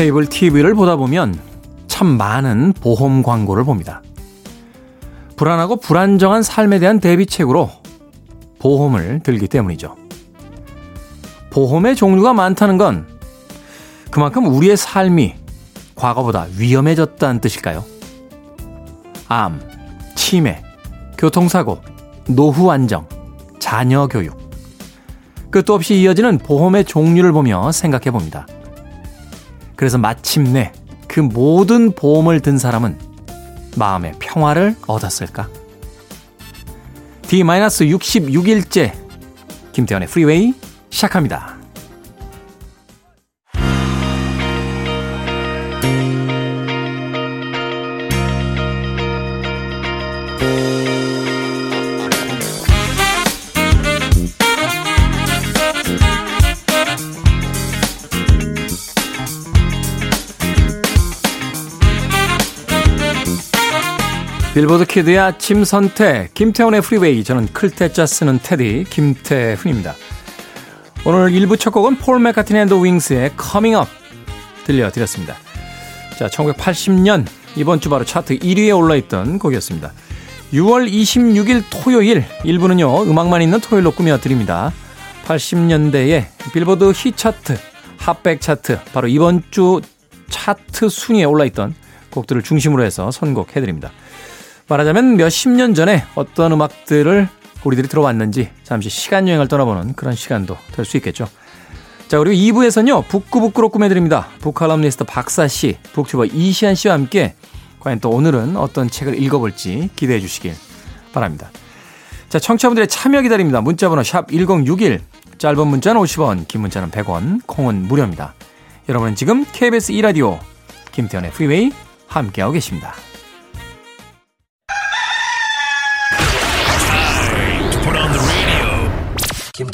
케이블 TV를 보다 보면 참 많은 보험 광고를 봅니다. 불안하고 불안정한 삶에 대한 대비책으로 보험을 들기 때문이죠. 보험의 종류가 많다는 건 그만큼 우리의 삶이 과거보다 위험해졌다는 뜻일까요? 암, 치매, 교통사고, 노후 안정, 자녀 교육. 끝도 없이 이어지는 보험의 종류를 보며 생각해 봅니다. 그래서 마침내 그 모든 보험을 든 사람은 마음의 평화를 얻었을까? D-66일째 김태현의 프리웨이 시작합니다. 빌보드 kid의 아침 선택 김태훈의 Freeway 저는 클 태 자 쓰는 태디 김태훈입니다. 오늘 1부 첫 곡은 Paul McCartney and Wings의 Coming Up 들려드렸습니다. 자, 1980년 이번 주 바로 차트 1위에 올라있던 곡이었습니다. 6월 26일 토요일 1부는요 음악만 있는 토요일로 꾸며드립니다. 80년대의 빌보드 히트 차트, Hot 백 차트 바로 이번 주 차트 순위에 올라있던 곡들을 중심으로 해서 선곡해드립니다. 말하자면 몇십 년 전에 어떤 음악들을 우리들이 들어왔는지 잠시 시간 여행을 떠나보는 그런 시간도 될 수 있겠죠. 자, 그리고 2부에서는요, 북구북구로 꾸며드립니다. 북칼럼니스트 박사씨, 북튜버 이시안 씨와 함께 과연 또 오늘은 어떤 책을 읽어볼지 기대해 주시길 바랍니다. 자, 청취자분들의 참여 기다립니다. 문자번호 샵 1061, 짧은 문자는 50원, 긴 문자는 100원, 콩은 무료입니다. 여러분은 지금 KBS 2라디오 김태훈의 Freeway 함께하고 계십니다.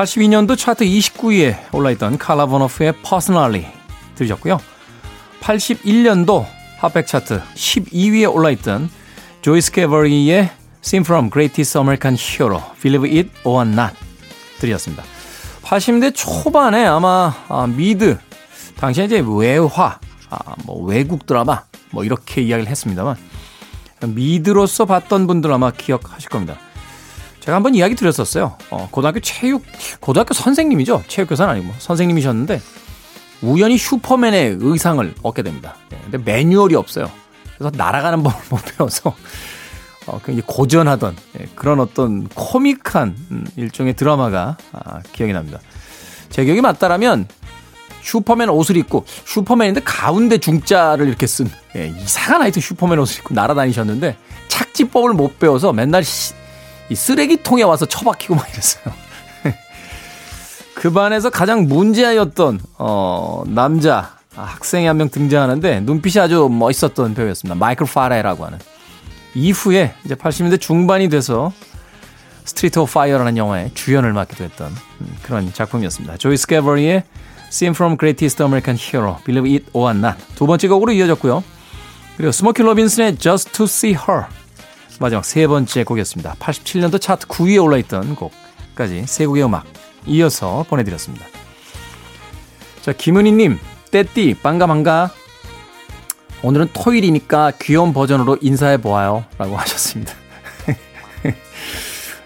82년도 차트 29위에 올라있던 칼라 버너프의 Personally 들으셨고요. 81년도 핫백 차트 12위에 올라있던 조이스 캐버리의 Sing from Greatest American Hero, Believe It or Not 들이었습니다. 80년대 초반에 아마 아, 미드 당시에 이제 외화, 아, 뭐 외국 드라마 뭐 이렇게 이야기를 했습니다만 미드로서 봤던 분들 아마 기억하실 겁니다. 제가 한번 이야기 드렸었어요. 어, 고등학교 체육, 고등학교 선생님이죠. 체육교사는 아니고 선생님이셨는데 우연히 슈퍼맨의 의상을 얻게 됩니다. 네, 근데 매뉴얼이 없어요. 그래서 날아가는 법을 못 배워서 어, 굉장히 고전하던 예, 그런 어떤 코믹한 음, 일종의 드라마가 아, 기억이 납니다. 제 기억이 맞다라면 슈퍼맨 옷을 입고 슈퍼맨인데 가운데 중자를 이렇게 쓴 예, 이상한 하여튼 슈퍼맨 옷을 입고 날아다니셨는데 착지법을 못 배워서 맨날 시, 이 쓰레기통에 와서 처박히고 막 이랬어요. 그 반에서 가장 문제아였던 어, 남자 학생이 한 명 등장하는데 눈빛이 아주 멋있었던 배우였습니다. 마이클 파레라고 하는. 이후에 이제 80년대 중반이 돼서 Street of Fire라는 영화의 주연을 맡기도 했던 음, 그런 작품이었습니다. 조이 스카버리의 Theme from Greatest American Hero, Believe It or Not 두 번째 곡으로 이어졌고요. 그리고 스모키 로빈슨의 Just to See Her 마지막 세 번째 곡이었습니다. 87년도 차트 9위에 올라있던 곡까지 세 곡의 음악 이어서 보내드렸습니다. 자, 김은희님, 떼띠, 빵가빵가. 오늘은 토요일이니까 귀여운 버전으로 인사해보아요. 라고 하셨습니다.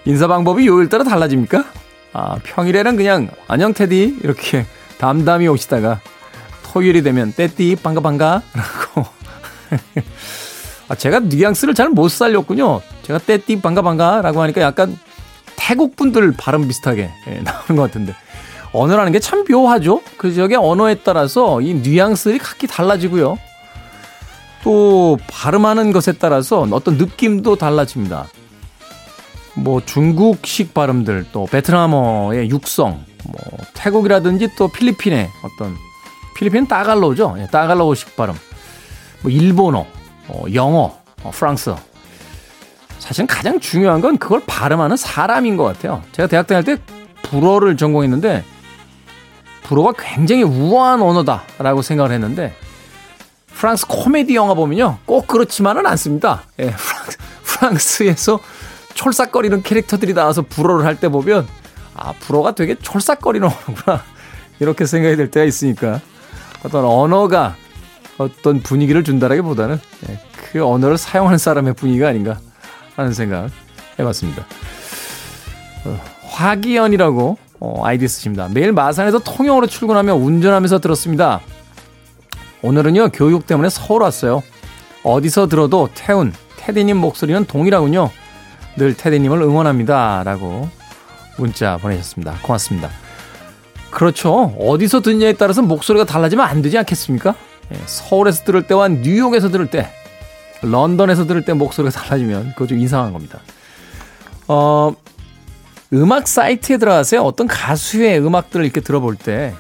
인사 방법이 요일 따라 달라집니까? 아, 평일에는 그냥, 안녕, 테디. 이렇게 담담히 오시다가, 토요일이 되면, 떼띠, 빵가빵가. 라고. 아, 제가 뉘앙스를 잘 못 살렸군요. 제가 떼띠 반가 반가 라고 하니까 약간 태국 분들 발음 비슷하게 예, 나오는 것 같은데. 언어라는 게 참 묘하죠? 그 지역의 언어에 따라서 이 뉘앙스들이 각기 달라지고요. 또 발음하는 것에 따라서 어떤 느낌도 달라집니다. 뭐 중국식 발음들, 또 베트남어의 육성, 뭐 태국이라든지 또 필리핀의 어떤 필리핀 따갈로죠. 예, 따갈로식 발음. 뭐 일본어, 어, 영어, 어, 프랑스어. 사실은 가장 중요한 건 그걸 발음하는 사람인 것 같아요. 제가 대학 다닐 때 불어를 전공했는데 불어가 굉장히 우아한 언어다라고 생각을 했는데 프랑스 코미디 영화 보면요 꼭 그렇지만은 않습니다. 예, 프랑스, 프랑스에서 촐싹거리는 캐릭터들이 나와서 불어를 할 때 보면 아 불어가 되게 촐싹거리는 언어구나 이렇게 생각이 될 때가 있으니까 어떤 언어가 어떤 분위기를 준다라기보다는 예, 그 언어를 사용하는 사람의 분위기가 아닌가 하는 생각 해봤습니다. 어, 화기연이라고 어, 아이디 쓰십니다. 매일 마산에서 통영으로 출근하며 운전하면서 들었습니다. 오늘은요 교육 때문에 서울 왔어요. 어디서 들어도 태운 테디님 목소리는 동일하군요. 늘 테디님을 응원합니다라고 문자 보내셨습니다. 고맙습니다. 그렇죠. 어디서 듣냐에 따라서 목소리가 달라지면 안 되지 않겠습니까? 예, 서울에서 들을 때와 뉴욕에서 들을 때, 런던에서 들을 때 목소리가 달라지면 그거 좀 이상한 겁니다. 어, 음악 사이트에 들어가세요. 어떤 가수의 음악들을 이렇게 들어볼 때,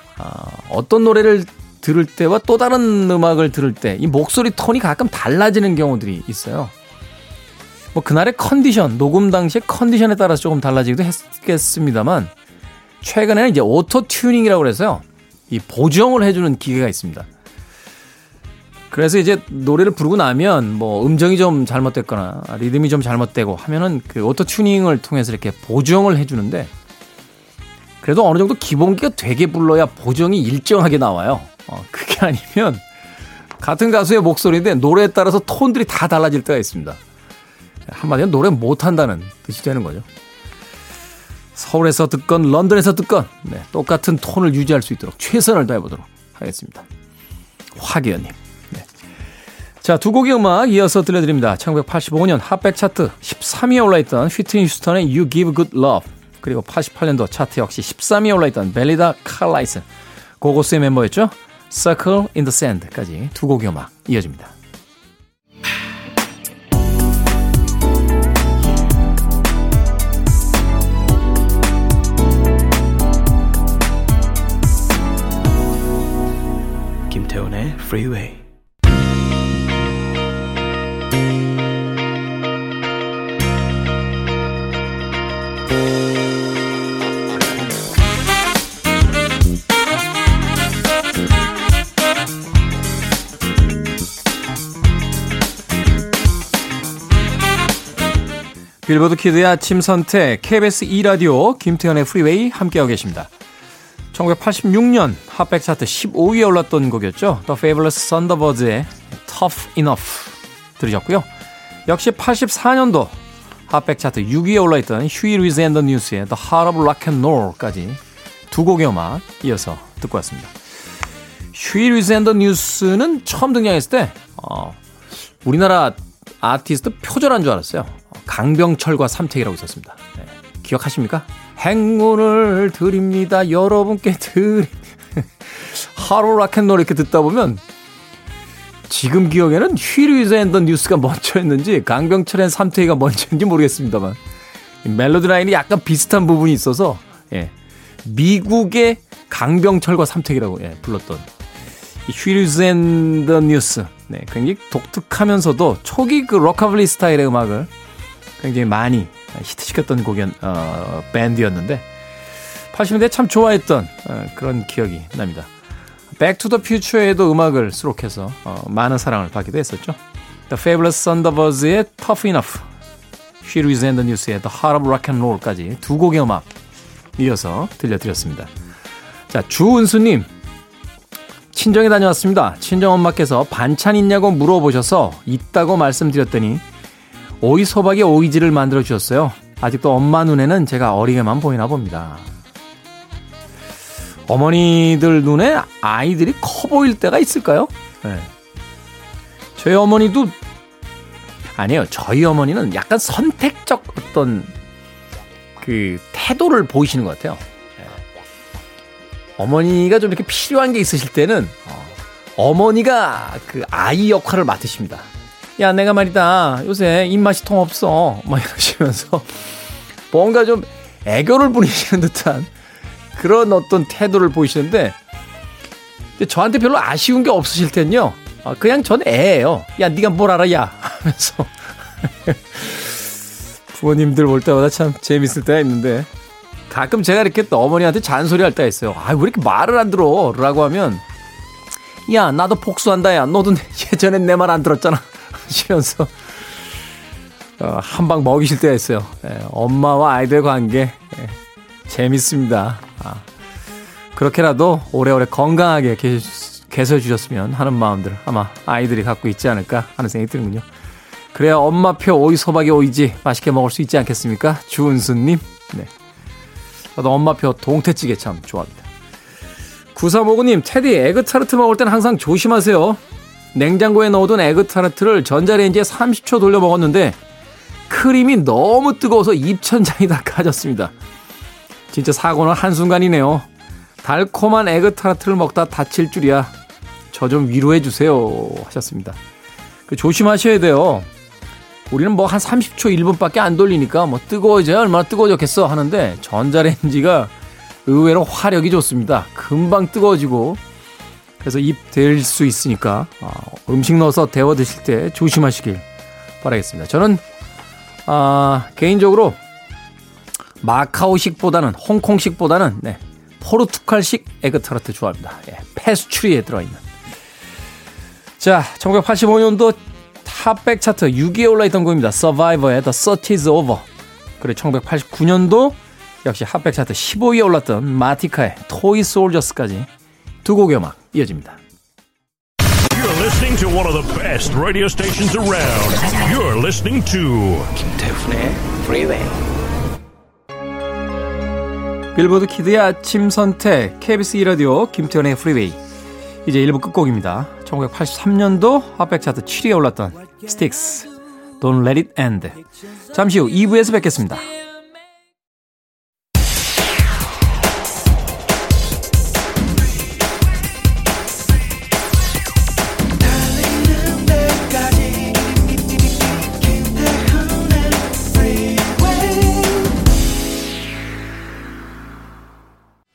어, 떤 노래를 들을 때와 또 다른 음악을 들을 때, 이 목소리 톤이 가끔 달라지는 경우들이 있어요. 뭐, 그날의 컨디션, 녹음 당시의 컨디션에 따라서 조금 달라지기도 했겠습니다만, 최근에는 이제 auto tuning이라고 그래서요. 이 보정을 해주는 기계가 있습니다. 그래서 이제 노래를 부르고 나면 뭐 음정이 좀 잘못됐거나 리듬이 좀 잘못되고 하면은 그 auto tuning을 통해서 이렇게 보정을 해주는데 그래도 어느 정도 기본기가 되게 불러야 보정이 일정하게 나와요. 어, 그게 아니면 같은 가수의 목소리인데 노래에 따라서 톤들이 다 달라질 때가 있습니다. 한마디로 노래 못한다는 뜻이 되는 거죠. 서울에서 듣건 런던에서 듣건 네, 똑같은 톤을 유지할 수 있도록 최선을 다해보도록 하겠습니다. 화기현님. 네. 자, 두 곡의 음악 이어서 들려드립니다. 1985년 핫백 차트 13위에 올라있던 휘트니 휴스턴의 You Give Good Love 그리고 88년도 차트 역시 13위에 올라있던 벨리다 칼라이슨 고고스의 멤버였죠. Circle in the Sand까지 두 곡의 음악 이어집니다. Freeway. 빌보드 kid의 아침 선택 KBS 2라디오 김태훈의 Freeway 함께하고 계십니다. 1986년 핫백 차트 15위에 올랐던 곡이었죠. The Fabulous Thunderbirds의 Tuff Enuff 들으셨고요. 역시 84년도 핫백 차트 6위에 올라있던 Huey Lewis and the News의 The Heart of Rock and Roll까지 두 곡의 음악 이어서 듣고 왔습니다. Huey Lewis and the News는 처음 등장했을 때 어, 우리나라 아티스트 표절한 줄 알았어요. 강병철과 삼태기라고 있었습니다. 네. 기억하십니까? 행운을 드립니다. 여러분께 드립. Heart of Rock and Roll 이렇게 듣다 보면 지금 기억에는 Huey Lewis and the News가 먼저였는지 강병철 and 삼태기가 먼저인지 모르겠습니다만 멜로디 라인이 약간 비슷한 부분이 있어서 예. 미국의 강병철과 삼태기라고 예, 불렀던 Huey Lewis and the News 네, 굉장히 독특하면서도 초기 그 록카블리 스타일의 음악을 굉장히 많이 히트시켰던 곡이었, 어, 밴드였는데 80년대 참 좋아했던 어, 그런 기억이 납니다. Back to the Future에도 음악을 수록해서 어, 많은 사랑을 받기도 했었죠. The Fabulous Thunderbirds의 Tuff Enuff, Huey Lewis and the News의 The Heart of Rock and Roll까지 두 곡의 음악 이어서 들려드렸습니다. 자, 주은수님. 친정에 다녀왔습니다. 친정엄마께서 반찬 있냐고 물어보셔서 있다고 말씀드렸더니 오이 소박의 오이지를 만들어 주셨어요. 아직도 엄마 눈에는 제가 어리게만 보이나 봅니다. 어머니들 눈에 아이들이 커 보일 때가 있을까요? 네. 저희 어머니도 아니에요. 저희 어머니는 약간 선택적 어떤 그 태도를 보이시는 것 같아요. 네. 어머니가 좀 이렇게 필요한 게 있으실 때는 어머니가 그 아이 역할을 맡으십니다. 야, 내가 말이다. 요새 입맛이 통 없어. 막 이러시면서 뭔가 좀 애교를 부리시는 듯한 그런 어떤 태도를 보이시는데 저한테 별로 아쉬운 게 없으실 땐요. 아, 그냥 전 애예요. 야, 네가 뭘 알아, 야. 하면서. 부모님들 볼 때마다 참 재밌을 때가 있는데 가끔 제가 이렇게 또 어머니한테 잔소리 할 때가 있어요. 아, 왜 이렇게 말을 안 들어? 라고 하면 야, 나도 복수한다, 야. 너도 예전엔 내 말 안 들었잖아. 하시면서 어, 한방 먹이실 때가 있어요. 예, 엄마와 아이들 관계 예, 재밌습니다. 아, 그렇게라도 오래오래 건강하게 계셔 주셨으면 하는 마음들 아마 아이들이 갖고 있지 않을까 하는 생각이 드는군요. 그래야 엄마표 오이 소박이 오이지 맛있게 먹을 수 있지 않겠습니까? 주은수님. 네. 저도 엄마표 동태찌개 참 좋아합니다. 9359님, 테디 에그타르트 먹을 땐 항상 조심하세요. 냉장고에 넣어둔 에그타르트를 전자레인지에 30초 돌려 먹었는데 크림이 너무 뜨거워서 입천장이 다 까졌습니다. 진짜 사고는 한순간이네요. 달콤한 에그타르트를 먹다 다칠 줄이야. 저 좀 위로해 주세요. 하셨습니다. 그 조심하셔야 돼요. 우리는 뭐 한 30초, 1분밖에 안 돌리니까 뭐 뜨거워져야 얼마나 뜨거워졌겠어 하는데 전자레인지가 의외로 화력이 좋습니다. 금방 뜨거워지고 그래서 입 될 수 있으니까 아, 음식 넣어서 데워 드실 때 조심하시길 바라겠습니다. 저는 아, 개인적으로 마카오식보다는 홍콩식보다는 네, 포르투갈식 에그타르트 좋아합니다. 예, 페스츄리에 들어있는. 자, 1985년도 Hot백 차트 6위에 올라있던 곡입니다. Survivor의 The Search is Over. 그리고 1989년도 역시 Hot백 차트 15위에 올랐던 마티카의 Toy Soldiers까지 두 곡의 음악 이어집니다. You're listening to one of the best radio stations around. You're listening to 김태훈의 Freeway. 빌보드 Kid의 아침 선택 KBS 2라디오 김태훈의 Freeway. 이제 1부 끝곡입니다. 1983년도 Hot백 차트 7위에 올랐던 스틱스 Don't Let It End. 잠시 후 2부에서 뵙겠습니다.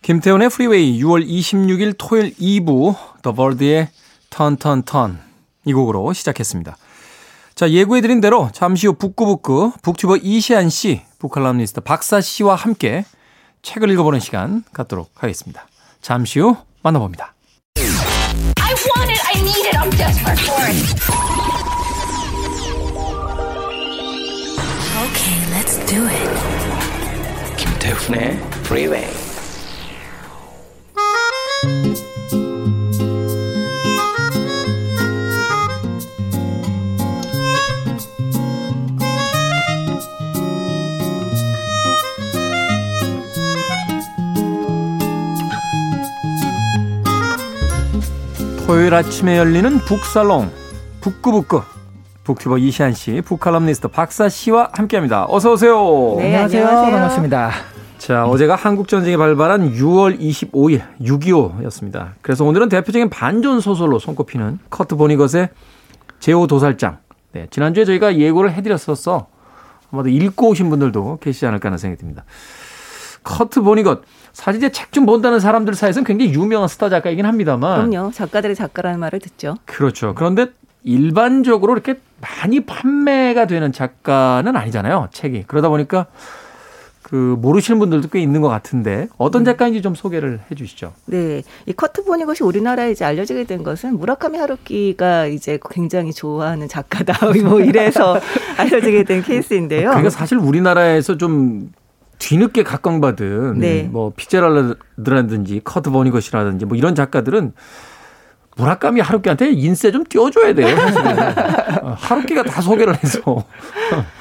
김태훈의 Freeway 6월 26일 토요일 2부 The Byrds의 Turn Turn Turn 이 곡으로 시작했습니다. 자 예고해드린 대로 잠시 후 북구북구 북튜버 이시한 씨, 북칼럼니스트 박사 씨와 함께 책을 읽어보는 시간 갖도록 하겠습니다. 잠시 후 만나봅니다. I want it, I need it, I'm desperate for it. Okay, let's do it. 김태훈의 Freeway 토요일 아침에 열리는 북살롱 북구북구 북튜버 이시한 씨, 북칼럼니스트 박사 씨와 함께합니다. 어서 오세요. 네, 안녕하세요. 안녕하세요. 반갑습니다. 자, 어제가 한국 전쟁이 발발한 6월 25일 6.25였습니다. 그래서 오늘은 대표적인 반전 소설로 손꼽히는 커트 보니것의 제오 도살장. 네, 지난주에 저희가 예고를 해드렸었어. 아마도 읽고 오신 분들도 계시지 않을까 하는 생각이 듭니다. 커트 보니것 사실 이제 책 좀 본다는 사람들 사이에서는 굉장히 유명한 스타 작가이긴 합니다만. 그럼요. 작가들의 작가라는 말을 듣죠. 그렇죠. 그런데 일반적으로 이렇게 많이 판매가 되는 작가는 아니잖아요. 책이. 그러다 보니까 그 모르시는 분들도 꽤 있는 것 같은데 어떤 음. 작가인지 좀 소개를 해 주시죠. 네. 이 커트 보니것이 우리나라에 이제 알려지게 된 것은 무라카미 하루키가 이제 굉장히 좋아하는 작가다. 뭐 이래서 알려지게 된 케이스인데요. 그러니까 사실 우리나라에서 좀 뒤늦게 각광받은 네. 뭐 피제랄드라든지 커트 버니것이라든지 뭐 이런 작가들은 무라카미 하루키한테 인세 좀 띄워줘야 돼요. 어, 하루키가 다 소개를 해서.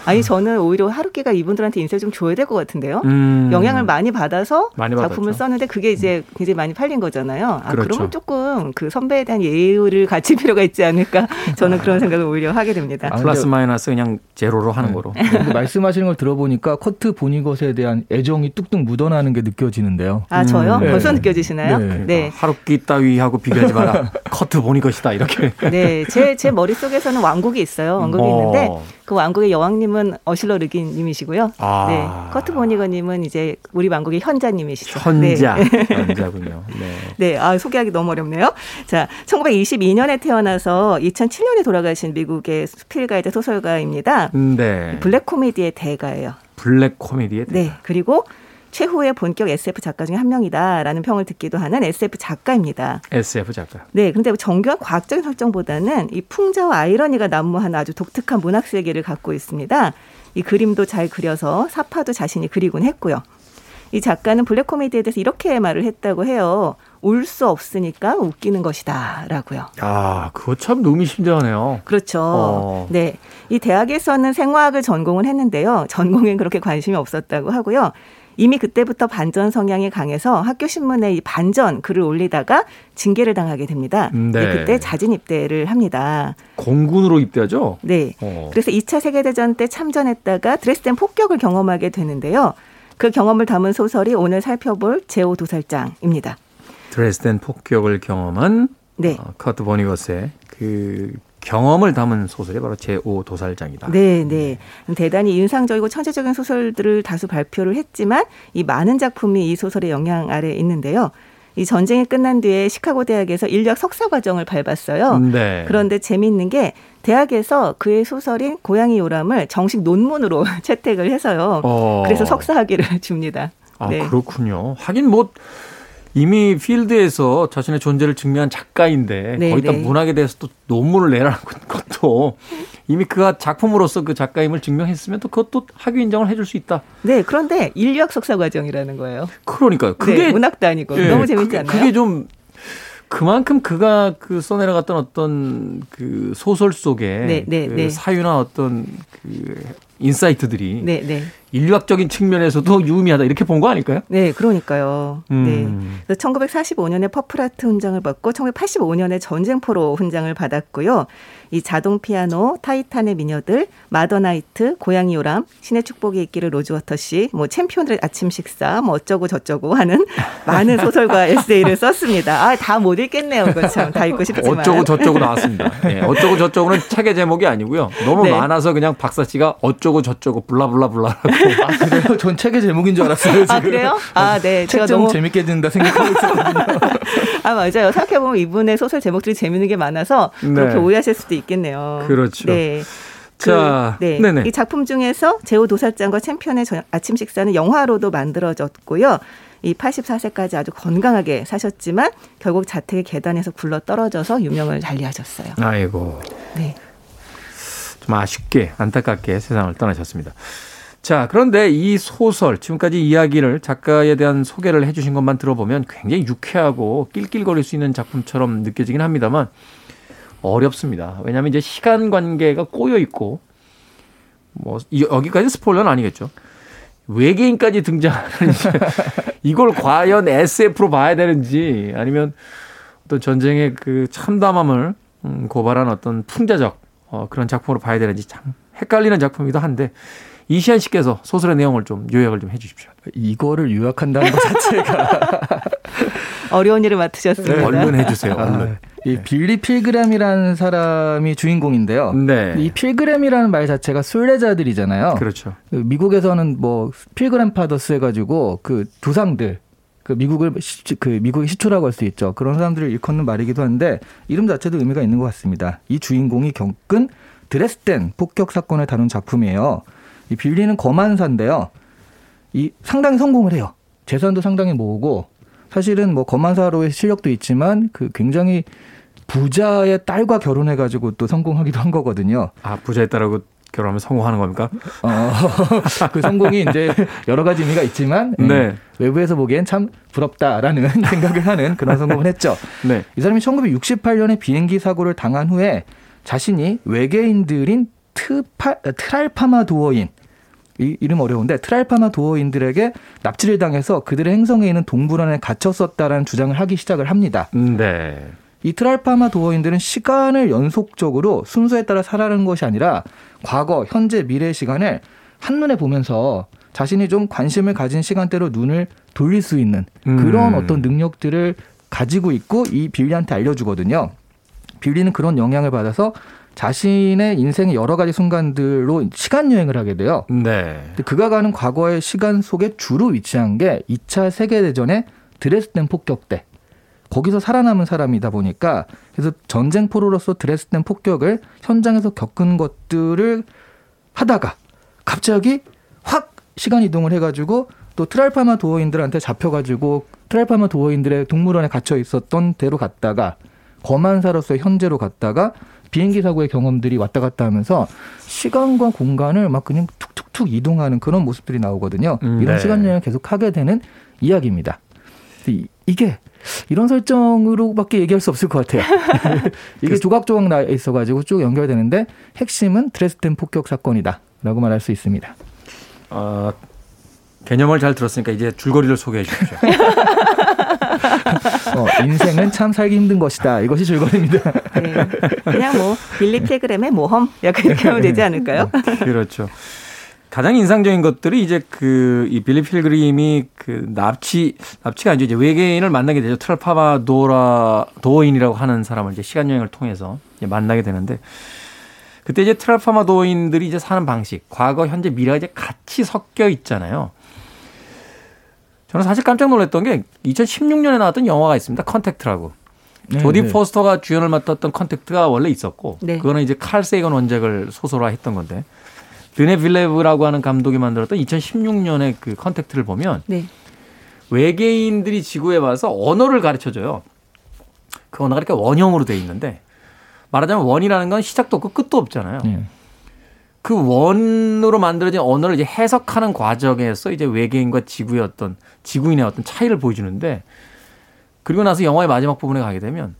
아니 저는 오히려 하루키가 이분들한테 인세 좀 줘야 될 것 같은데요. 음. 영향을 많이 받아서 많이 작품을 썼는데 그게 이제 굉장히 많이 팔린 거잖아요. 아, 그렇죠. 그러면 조금 그 선배에 대한 예의를 갖출 필요가 있지 않을까 저는 그런 생각을 오히려 하게 됩니다. 아, 플러스 마이너스 그냥 제로로 하는 네. 거로. 말씀하시는 걸 들어보니까 커트 보니 것에 대한 애정이 뚝뚝 묻어나는 게 느껴지는데요. 아 저요? 음. 벌써 느껴지시나요? 네. 네. 하루키 따위하고 비교하지 마라. 커트 보니 것이다 이렇게. 네, 제 제 머릿 속에서는 왕국이 있어요. 왕국이 어. 있는데 그 왕국의 여왕님은 어슐러 르귄님이시고요. 아. 네. 커트 보니것님은 이제 우리 왕국의 현자님이시죠. 현자. 네. 현자군요. 네. 네. 아, 소개하기 너무 어렵네요. 자, 1922년에 태어나서 2007년에 돌아가신 미국의 수필가이자 소설가입니다. 네. 블랙 코미디의 대가예요. 블랙 코미디의 대가. 네. 그리고 최후의 본격 SF 작가 중에 한 명이다라는 평을 듣기도 하는 SF 작가입니다. SF 작가. 네, 근데 정교한 과학적인 설정보다는 이 풍자와 아이러니가 난무한 아주 독특한 문학 세계를 갖고 있습니다. 이 그림도 잘 그려서 사파도 자신이 그리곤 했고요. 이 작가는 블랙 코미디에 대해서 이렇게 말을 했다고 해요. 울 수 없으니까 웃기는 것이다라고요. 아, 그거 참 의미심장하네요. 그렇죠. 어. 네. 이 대학에서는 생화학을 전공을 했는데요. 전공엔 그렇게 관심이 없었다고 하고요. 이미 그때부터 반전 성향이 강해서 학교 신문에 이 반전 글을 올리다가 징계를 당하게 됩니다. 네. 그때 자진 입대를 합니다. 공군으로 입대하죠? 네. 어. 그래서 2차 세계대전 때 참전했다가 드레스덴 폭격을 경험하게 되는데요. 그 경험을 담은 소설이 오늘 살펴볼 제오 도살장입니다. 드레스덴 폭격을 경험한 네. 어, 커트 버니거스의 그 경험을 담은 소설이 바로 제5 도살장이다. 네, 네. 대단히 인상적이고 천재적인 소설들을 다수 발표를 했지만 이 많은 작품이 이 소설의 영향 아래 있는데요. 이 전쟁이 끝난 뒤에 시카고 대학에서 인류학 석사 과정을 밟았어요. 네. 그런데 재미있는 게 대학에서 그의 소설인 고양이 요람을 정식 논문으로 채택을 해서요. 어. 그래서 석사 학위를 줍니다. 아, 네. 그렇군요. 하긴 뭐 이미 필드에서 자신의 존재를 증명한 작가인데 네, 거기다 네. 문학에 대해서 또 논문을 내라는 것도 이미 그가 작품으로서 그 작가임을 증명했으면 또 그것도 학위 인정을 해줄 수 있다. 네, 그런데 인류학 석사 과정이라는 거예요. 그러니까요. 그게 네, 문학도 아니고 네, 너무 재밌지 그게, 않나요? 그게 좀 그만큼 그가 그 써내려갔던 어떤 그 소설 속에 네, 네, 그 네. 사유나 어떤 그 insight들이 네, 네. 인류학적인 측면에서도 유의미하다 이렇게 본 거 아닐까요? 네, 그러니까요. 음. 네. 1945년에 Purple Heart 훈장을 받고 1985년에 전쟁포로 훈장을 받았고요. 이 자동 피아노, 타이탄의 미녀들, Mother Night, 고양이 요람, 신의 축복이 있기를 로즈워터 씨, 뭐 챔피언들의 아침 식사, 뭐 어쩌고 저쩌고 하는 많은 소설과 에세이를 썼습니다. 아, 다 못 읽겠네요. 그거 참. 다 읽고 싶지만. 어쩌고 저쩌고 나왔습니다. 네, 어쩌고 저쩌고는 책의 제목이 아니고요. 너무 네. 많아서 그냥 박사 씨가 어쩌고 저쩌고 blah blah blah라고. 아, 그래요? 전 책의 제목인 줄 알았어요. 지금. 아, 그래요? 아, 네. 제가 너무 재밌게 듣는다 생각하고 있었거든요. 아, 맞아요. 생각해보면 이분의 소설 제목들이 재밌는 게 많아서 그렇게 네. 오해하실 수도 있겠네요. 그렇죠. 네. 그, 자, 네. 네네. 이 작품 중에서 제오 도살장과 챔피언의 아침 식사는 영화로도 만들어졌고요. 이 84세까지 아주 건강하게 사셨지만 결국 자택의 계단에서 굴러 떨어져서 유명을 달리하셨어요. 아이고. 네. 좀 아쉽게 안타깝게 세상을 떠나셨습니다. 자, 그런데 이 소설, 지금까지 이야기를 작가에 대한 소개를 해주신 것만 들어보면 굉장히 유쾌하고 낄낄거릴 수 있는 작품처럼 느껴지긴 합니다만 어렵습니다. 왜냐하면 이제 시간 관계가 꼬여 있고 뭐 여기까지 스포일러는 아니겠죠. 외계인까지 등장하는 이걸 과연 SF로 봐야 되는지 아니면 어떤 전쟁의 그 참담함을 음, 고발한 어떤 풍자적 어, 그런 작품으로 봐야 되는지 참 헷갈리는 작품이기도 한데 이시안 씨께서 소설의 내용을 좀 요약을 좀 해주십시오. 이거를 요약한다는 것 자체가 어려운 일을 맡으셨습니다. 네, 얼른 해주세요. 아, 얼른. 아, 이 네. 빌리 필그램이라는 사람이 주인공인데요. 네. 이 필그램이라는 말 자체가 순례자들이잖아요. 그렇죠. 그 미국에서는 뭐 필그램 파더스 해가지고 그 두상들 그 미국을 시, 그 미국의 시초라고 할 수 있죠. 그런 사람들을 일컫는 말이기도 한데 이름 자체도 의미가 있는 것 같습니다. 이 주인공이 겪은 드레스덴 폭격 사건을 다룬 작품이에요. 이 빌리는 거만사인데요. 이 상당히 성공을 해요. 재산도 상당히 모으고 사실은 뭐 거만사로의 실력도 있지만 그 굉장히 부자의 딸과 결혼해가지고 또 성공하기도 한 거거든요. 아 부자의 딸하고 결혼하면 성공하는 겁니까? 어, 그 성공이 이제 여러 가지 의미가 있지만 음, 네. 외부에서 보기엔 참 부럽다라는 생각을 하는 그런 성공을 했죠. 네. 이 사람이 1968년에 비행기 사고를 당한 후에 자신이 외계인들인 트파, 트랄파마 도어인 이 이름 어려운데 트랄파마 도어인들에게 납치를 당해서 그들의 행성에 있는 동물원에 갇혔었다라는 주장을 하기 시작을 합니다. 네. 이 트랄파마 도어인들은 시간을 연속적으로 순서에 따라 살아가는 것이 아니라 과거, 현재, 미래의 시간을 한눈에 보면서 자신이 좀 관심을 가진 시간대로 눈을 돌릴 수 있는 그런 음. 어떤 능력들을 가지고 있고 이 빌리한테 알려주거든요. 빌리는 그런 영향을 받아서 자신의 인생의 여러 가지 순간들로 시간 여행을 하게 돼요. 네. 그가 가는 과거의 시간 속에 주로 위치한 게 2차 세계대전의 드레스덴 폭격 때 거기서 살아남은 사람이다 보니까 그래서 전쟁포로로서 드레스덴 폭격을 현장에서 겪은 것들을 하다가 갑자기 확 시간 이동을 해가지고 또 트랄파마 도어인들한테 잡혀가지고 트랄파마 도어인들의 동물원에 갇혀 있었던 데로 갔다가 거만사로서의 현재로 갔다가 비행기 사고의 경험들이 왔다 갔다 하면서 시간과 공간을 막 그냥 툭툭툭 이동하는 그런 모습들이 나오거든요. 음, 이런 네. 시간 여행을 계속 하게 되는 이야기입니다. 이 게 이런 설정으로밖에 얘기할 수 없을 것 같아요. 이게 그 조각조각 나 있어가지고 쭉 연결되는데 핵심은 드레스덴 폭격 사건이다라고 말할 수 있습니다. 어, 개념을 잘 들었으니까 이제 줄거리를 소개해 주십시오. 어, 인생은 참 살기 힘든 것이다. 이것이 줄거리입니다. 네. 그냥 뭐 빌리 필그램의 모험 약간 이렇게 하면 되지 않을까요? 그렇죠. 가장 인상적인 것들이 이제 그 이 빌리 필그림이 그 납치 납치가 아니죠 이제 외계인을 만나게 되죠 트랄파마 도라 도어인이라고 하는 사람을 이제 시간 여행을 통해서 이제 만나게 되는데 그때 이제 트랄파마 도어인들이 이제 사는 방식 과거 현재 미래가 이제 같이 섞여 있잖아요. 저는 사실 깜짝 놀랐던 게 2016년에 나왔던 영화가 있습니다. Contact라고. 네, 조디 네. 포스터가 주연을 맡았던 Contact가 원래 있었고 네. 그거는 이제 칼 세이건 원작을 소설화했던 건데 드니 빌뇌브라고 하는 감독이 만들었던 2016년의 그 Contact를 보면 네. 외계인들이 지구에 와서 언어를 가르쳐 줘요. 그 언어가 이렇게 원형으로 돼 있는데 말하자면 원이라는 건 시작도 없고 끝도 없잖아요. 네. 그 원으로 만들어진 언어를 이제 해석하는 과정에서 이제 외계인과 지구의 어떤 지구인의 어떤 차이를 보여주는데 그리고 나서 영화의 마지막 부분에 가게 되면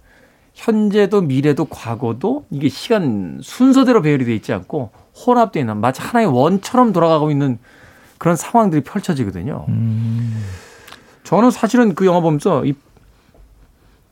현재도 미래도 과거도 이게 시간 순서대로 배열이 돼 있지 않고 혼합되어 있는 마치 하나의 원처럼 돌아가고 있는 그런 상황들이 펼쳐지거든요. 음. 저는 사실은 그 영화 보면서 이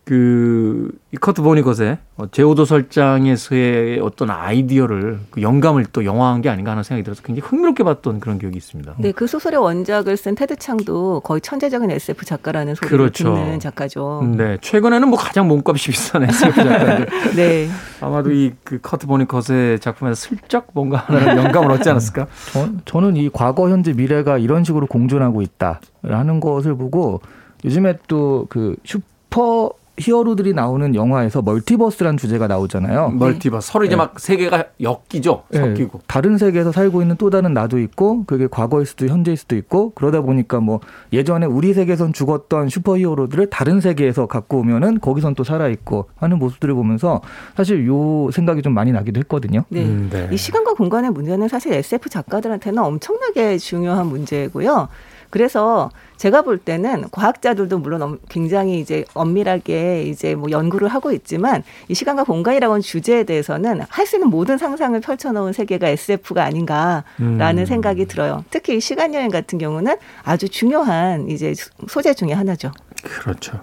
그, 이 커트 보니것의 어, 제오도 설장에서의 어떤 아이디어를 그 영감을 또 영화한 게 아닌가 하는 생각이 들어서 굉장히 흥미롭게 봤던 그런 기억이 있습니다. 네, 그 소설의 원작을 쓴 테드 창도 거의 천재적인 SF 작가라는 소리를 그렇죠. 듣는 작가죠. 네, 최근에는 뭐 가장 몸값이 비싼 SF 작가인데. 네. 아마도 이 그 커트 보니것의 작품에서 슬쩍 뭔가 하나는 영감을 얻지 않았을까? 저, 저는 이 과거, 현재, 미래가 이런 식으로 공존하고 있다라는 것을 보고 요즘에 또 그 슈퍼 히어로들이 나오는 영화에서 multiverse라는 주제가 나오잖아요. 네. 멀티버스. 서로 이제 네. 막 세계가 엮이죠. 네. 섞이고. 다른 세계에서 살고 있는 또 다른 나도 있고 그게 과거일 수도 현재일 수도 있고 그러다 보니까 뭐 예전에 우리 세계에선 죽었던 슈퍼 히어로들을 다른 세계에서 갖고 오면은 거기선 또 살아 있고 하는 모습들을 보면서 사실 요 생각이 좀 많이 나기도 했거든요. 네. 음, 네. 이 시간과 공간의 문제는 사실 SF 작가들한테는 엄청나게 중요한 문제고요. 그래서 제가 볼 때는 과학자들도 물론 굉장히 이제 엄밀하게 이제 뭐 연구를 하고 있지만 이 시간과 공간이라고 하는 주제에 대해서는 할 수 있는 모든 상상을 펼쳐놓은 세계가 SF가 아닌가라는 음. 생각이 들어요. 특히 이 시간 여행 같은 경우는 아주 중요한 이제 소재 중의 하나죠. 그렇죠.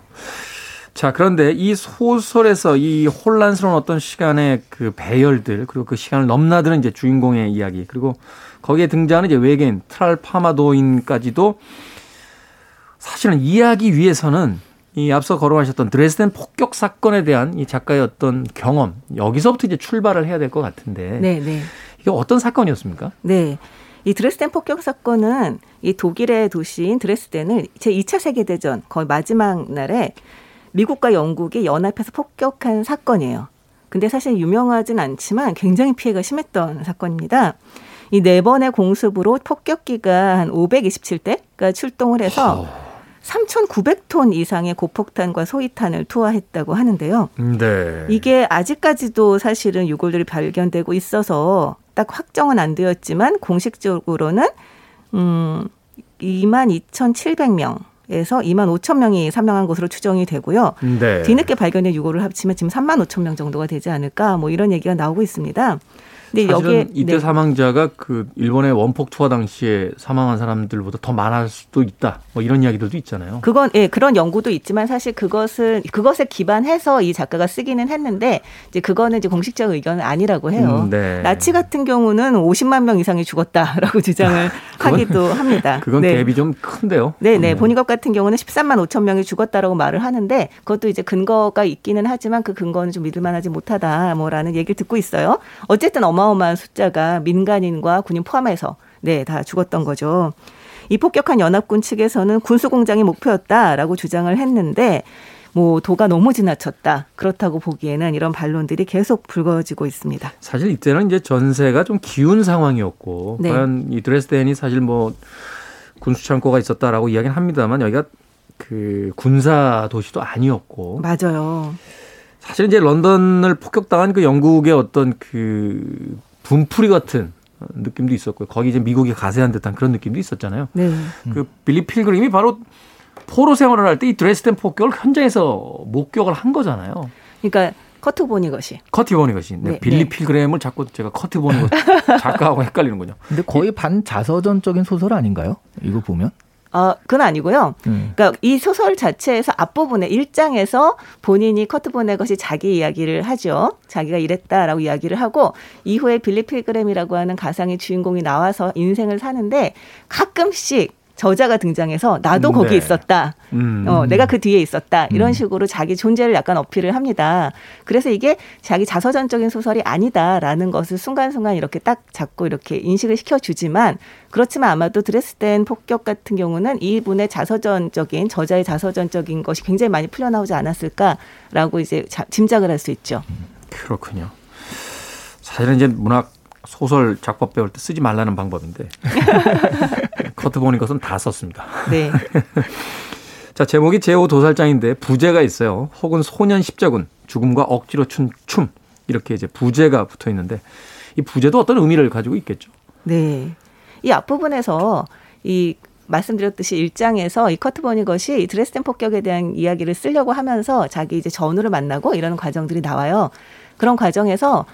자, 그런데 이 소설에서 이 혼란스러운 어떤 시간의 그 배열들, 그리고 그 시간을 넘나드는 이제 주인공의 이야기, 그리고 거기에 등장하는 이제 외계인, 트랄파마도인까지도 사실은 이해하기 위해서는 이 앞서 거론하셨던 드레스덴 폭격 사건에 대한 이 작가의 어떤 경험 여기서부터 이제 출발을 해야 될 것 같은데 네, 네. 이게 어떤 사건이었습니까? 네. 이 드레스덴 폭격 사건은 이 독일의 도시인 드레스덴을 제 2차 세계 대전 거의 마지막 날에 미국과 영국이 연합해서 폭격한 사건이에요. 근데 사실 유명하진 않지만 굉장히 피해가 심했던 사건입니다. 이 네 번의 공습으로 폭격기가 한 527대가 출동을 해서 3,900톤 이상의 고폭탄과 소위탄을 투하했다고 하는데요. 네. 이게 아직까지도 사실은 유골들이 발견되고 있어서 딱 확정은 안 되었지만 공식적으로는 음 22,700명 에서 2만 5천 명이 사망한 것으로 추정이 되고요. 네. 뒤늦게 발견된 유골을 합치면 지금 3만 5천 명 정도가 되지 않을까 뭐 이런 얘기가 나오고 있습니다. 근데 여기 이때 네. 사망자가 그 일본의 원폭 투하 당시에 사망한 사람들보다 더 많을 수도 있다. 뭐 이런 이야기들도 있잖아요. 그건 예, 그런 연구도 있지만 사실 그것은 그것에 기반해서 이 작가가 쓰기는 했는데 이제 그거는 이제 공식적 의견은 아니라고 해요. 음, 네. 나치 같은 경우는 50만 명 이상이 죽었다라고 주장을 하기도 합니다. 그건 네. 갭이 좀 큰데요. 네, 네. 음. 보니것 같은 경우는 13만 5천 명이 죽었다라고 말을 하는데 그것도 이제 근거가 있기는 하지만 그 근거는 좀 믿을 만하지 못하다 뭐라는 얘기를 듣고 있어요. 어쨌든 어마 어마어마한 숫자가 민간인과 군인 포함해서 네, 다 죽었던 거죠. 이 폭격한 연합군 측에서는 군수공장이 목표였다라고 주장을 했는데 뭐 도가 너무 지나쳤다. 그렇다고 보기에는 이런 반론들이 계속 불거지고 있습니다. 사실 이때는 이제 전세가 좀 기운 상황이었고 네. 과연 이 드레스덴이 사실 뭐 군수 창고가 있었다라고 이야기는 합니다만 여기가 그 군사 도시도 아니었고 맞아요. 사실 이제 런던을 폭격당한 그 영국의 어떤 그 분풀이 같은 느낌도 있었고요. 거기 이제 미국이 가세한 듯한 그런 느낌도 있었잖아요. 네. 그 빌리 필그림이 바로 포로 생활을 할 때 이 드레스덴 폭격을 현장에서 목격을 한 거잖아요. 그러니까 커트 보니것이. 커트 보니것이. 네. 네. 빌리 네. 필그림을 자꾸 제가 커트 보니것 작가하고 헷갈리는군요. 근데 거의 반자서전적인 소설 아닌가요? 이거 보면? 어, 그건 아니고요. 음. 그러니까 이 소설 자체에서 앞부분에 1장에서 본인이 커트 보니것이 자기 이야기를 하죠. 자기가 이랬다라고 이야기를 하고 이후에 빌리 필그램이라고 하는 가상의 주인공이 나와서 인생을 사는데 가끔씩 저자가 등장해서 나도 네. 거기 있었다. 음. 어, 내가 그 뒤에 있었다. 이런 음. 식으로 자기 존재를 약간 어필을 합니다. 그래서 이게 자기 자서전적인 소설이 아니다라는 것을 순간순간 이렇게 딱 잡고 이렇게 인식을 시켜주지만 그렇지만 아마도 드레스덴 폭격 같은 경우는 이분의 자서전적인 저자의 자서전적인 것이 굉장히 많이 풀려나오지 않았을까라고 이제 자, 짐작을 할 수 있죠. 그렇군요. 사실은 이제 문학 소설 작법 배울 때 쓰지 말라는 방법인데 커트 보는 것은 다 썼습니다. 네. 자 제목이 제오 도살장인데 부제가 있어요. 혹은 소년 십자군 죽음과 억지로 춘 춤 이렇게 이제 부제가 붙어 있는데 이 부제도 어떤 의미를 가지고 있겠죠. 네. 이 앞부분에서 이 말씀드렸듯이 일장에서 이 커트 버니것이 드레스덴 폭격에 대한 이야기를 쓰려고 하면서 자기 이제 전우를 만나고 이런 과정들이 나와요. 그런 과정에서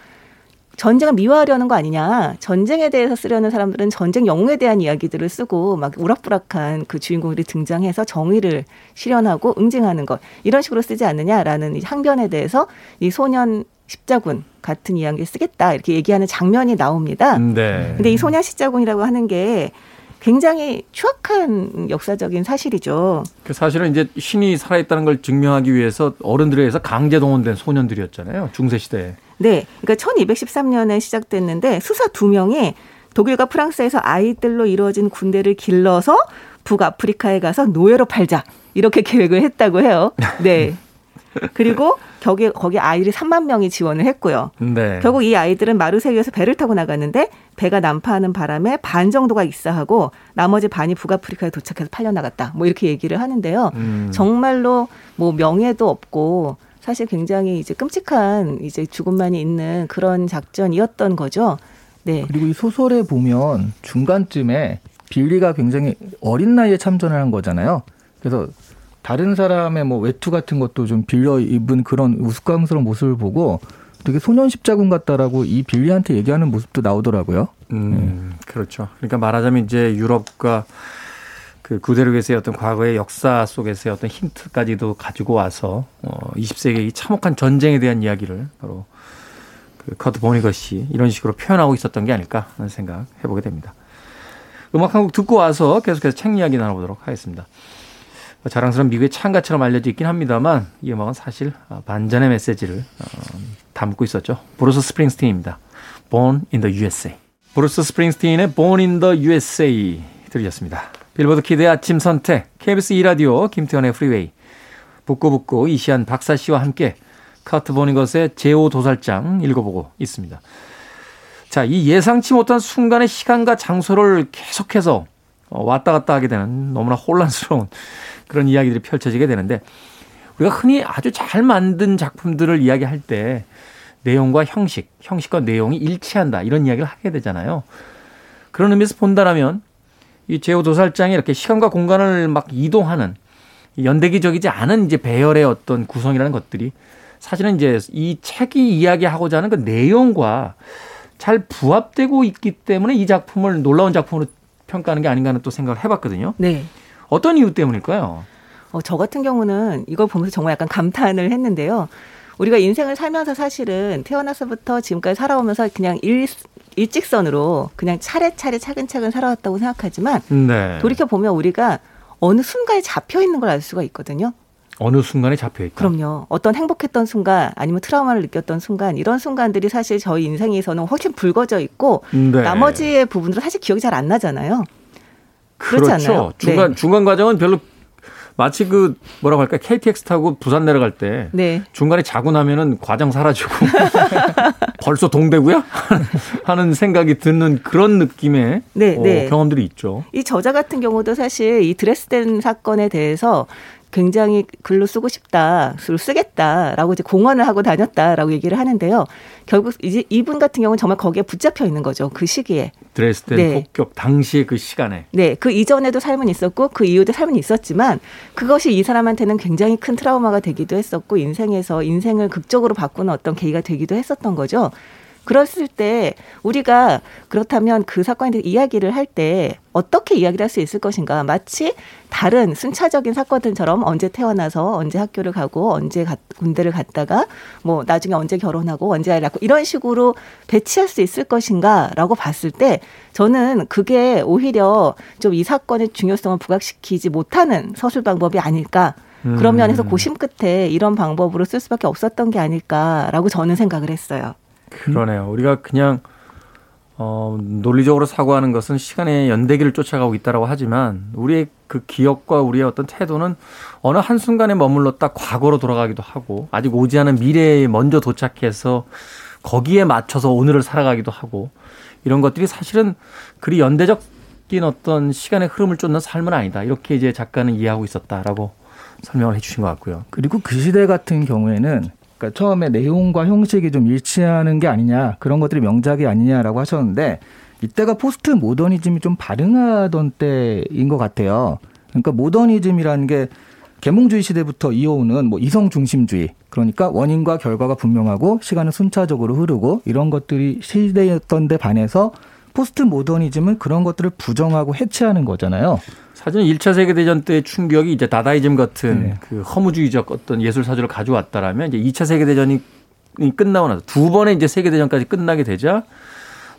전쟁을 미화하려는 거 아니냐. 전쟁에 대해서 쓰려는 사람들은 전쟁 영웅에 대한 이야기들을 쓰고 막 우락부락한 그 주인공들이 등장해서 정의를 실현하고 응징하는 것 이런 식으로 쓰지 않느냐라는 이 항변에 대해서 이 소년 십자군 같은 이야기를 쓰겠다 이렇게 얘기하는 장면이 나옵니다. 네. 근데 이 소년 십자군이라고 하는 게 굉장히 추악한 역사적인 사실이죠. 그 사실은 이제 신이 살아있다는 걸 증명하기 위해서 어른들에 의해서 강제 동원된 소년들이었잖아요. 중세 시대에. 네. 그러니까 1213년에 시작됐는데 수사 두 명이 독일과 프랑스에서 아이들로 이루어진 군대를 길러서 북아프리카에 가서 노예로 팔자. 이렇게 계획을 했다고 해요. 네. 그리고 거기 거기 아이들이 3만 명이 지원을 했고요. 네. 결국 이 아이들은 마르세유에서 배를 타고 나갔는데 배가 난파하는 바람에 반 정도가 입사하고 나머지 반이 북아프리카에 도착해서 팔려 나갔다. 뭐 이렇게 얘기를 하는데요. 음. 정말로 뭐 명예도 없고 사실 굉장히 이제 끔찍한 이제 죽음만이 있는 그런 작전이었던 거죠. 네. 그리고 이 소설에 보면 중간쯤에 빌리가 굉장히 어린 나이에 참전을 한 거잖아요. 그래서 다른 사람의 뭐 외투 같은 것도 좀 빌려 입은 그런 우스꽝스러운 모습을 보고 되게 소년 십자군 같다라고 이 빌리한테 얘기하는 모습도 나오더라고요. 음, 네. 그렇죠. 그러니까 말하자면 이제 유럽과 그 구대륙에서의 어떤 과거의 역사 속에서의 어떤 힌트까지도 가지고 와서 어 20세기 이 참혹한 전쟁에 대한 이야기를 바로 그 커트 보니것이 이런 식으로 표현하고 있었던 게 아닐까 하는 생각 해보게 됩니다. 음악 한 곡 듣고 와서 계속해서 책 이야기 나눠보도록 하겠습니다. 뭐 자랑스러운 미국의 창가처럼 알려져 있긴 합니다만 이 음악은 사실 어, 반전의 메시지를 어, 담고 있었죠. 브루스 스프링스틴입니다. Born in the USA. 브루스 스프링스틴의 Born in the USA 들으셨습니다. 빌보드 키드의 아침 선택, KBS 2라디오, 김태훈의 프리웨이, 북구북구 이시안 박사 씨와 함께 커트 보니것의 제오 도살장 읽어보고 있습니다. 자, 이 예상치 못한 순간의 시간과 장소를 계속해서 어, 왔다 갔다 하게 되는 너무나 혼란스러운 그런 이야기들이 펼쳐지게 되는데 우리가 흔히 아주 잘 만든 작품들을 이야기할 때 내용과 형식, 형식과 내용이 일치한다 이런 이야기를 하게 되잖아요. 그런 의미에서 본다라면 이 제오 도살장이 이렇게 시간과 공간을 막 이동하는 연대기적이지 않은 이제 배열의 어떤 구성이라는 것들이 사실은 이제 이 책이 이야기하고자 하는 그 내용과 잘 부합되고 있기 때문에 이 작품을 놀라운 작품으로 평가하는 게 아닌가 하는 또 생각을 해봤거든요. 네. 어떤 이유 때문일까요? 어, 저 같은 경우는 이걸 보면서 정말 약간 감탄을 했는데요. 우리가 인생을 살면서 사실은 태어나서부터 지금까지 살아오면서 그냥 일, 일직선으로 그냥 차례차례 차근차근 살아왔다고 생각하지만 네. 돌이켜 보면 우리가 어느 순간에 잡혀 있는 걸 알 수가 있거든요. 어느 순간에 잡혀 있다. 그럼요. 어떤 행복했던 순간 아니면 트라우마를 느꼈던 순간 이런 순간들이 사실 저희 인생에서는 훨씬 붉어져 있고 네. 나머지의 부분들은 사실 기억이 잘 안 나잖아요. 그렇지 그렇죠. 않나요? 중간 네. 중간 과정은 별로 마치 그 뭐라고 할까 KTX 타고 부산 내려갈 때 네. 중간에 자고 나면은 과정 사라지고 벌써 동대구야 하는 생각이 드는 그런 느낌의 네, 어, 네. 경험들이 있죠. 이 저자 같은 경우도 사실 이 드레스덴 사건에 대해서 굉장히 글로 쓰고 싶다, 글로 쓰겠다라고 이제 공언을 하고 다녔다라고 얘기를 하는데요. 결국 이제 이분 같은 경우는 정말 거기에 붙잡혀 있는 거죠. 그 시기에. 드레스덴 네. 폭격 당시의 그 시간에. 네. 그 이전에도 삶은 있었고 그 이후에도 삶은 있었지만 그것이 이 사람한테는 굉장히 큰 트라우마가 되기도 했었고 인생에서 인생을 극적으로 바꾸는 어떤 계기가 되기도 했었던 거죠. 그랬을 때 우리가 그렇다면 그 사건에 대해 이야기를 할 때 어떻게 이야기를 할 수 있을 것인가 마치 다른 순차적인 사건들처럼 언제 태어나서 언제 학교를 가고 언제 군대를 갔다가 뭐 나중에 언제 결혼하고 언제 아이 낳고 이런 식으로 배치할 수 있을 것인가라고 봤을 때 저는 그게 오히려 좀 이 사건의 중요성을 부각시키지 못하는 서술 방법이 아닐까 그런 면에서 음. 고심 끝에 이런 방법으로 쓸 수밖에 없었던 게 아닐까라고 저는 생각을 했어요. 그러네요. 우리가 그냥 어, 논리적으로 사고하는 것은 시간의 연대기를 쫓아가고 있다라고 하지만 우리의 그 기억과 우리의 어떤 태도는 어느 한순간에 머물렀다 과거로 돌아가기도 하고 아직 오지 않은 미래에 먼저 도착해서 거기에 맞춰서 오늘을 살아가기도 하고 이런 것들이 사실은 그리 연대적인 어떤 시간의 흐름을 쫓는 삶은 아니다. 이렇게 이제 작가는 이해하고 있었다라고 설명을 해 주신 것 같고요. 그리고 그 시대 같은 경우에는 그러니까 처음에 내용과 형식이 좀 일치하는 게 아니냐 그런 것들이 명작이 아니냐라고 하셨는데 이때가 포스트 모더니즘이 좀 발흥하던 때인 것 같아요. 그러니까 모더니즘이라는 게 계몽주의 시대부터 이어오는 뭐 이성 중심주의 그러니까 원인과 결과가 분명하고 시간은 순차적으로 흐르고 이런 것들이 시대였던 데 반해서 포스트 모더니즘은 그런 것들을 부정하고 해체하는 거잖아요. 사실은 1차 세계대전 때 충격이 이제 다다이즘 같은 네. 그 허무주의적 어떤 예술 사조를 가져왔다라면 이제 2차 세계대전이 끝나고 나서 두 번의 이제 세계대전까지 끝나게 되자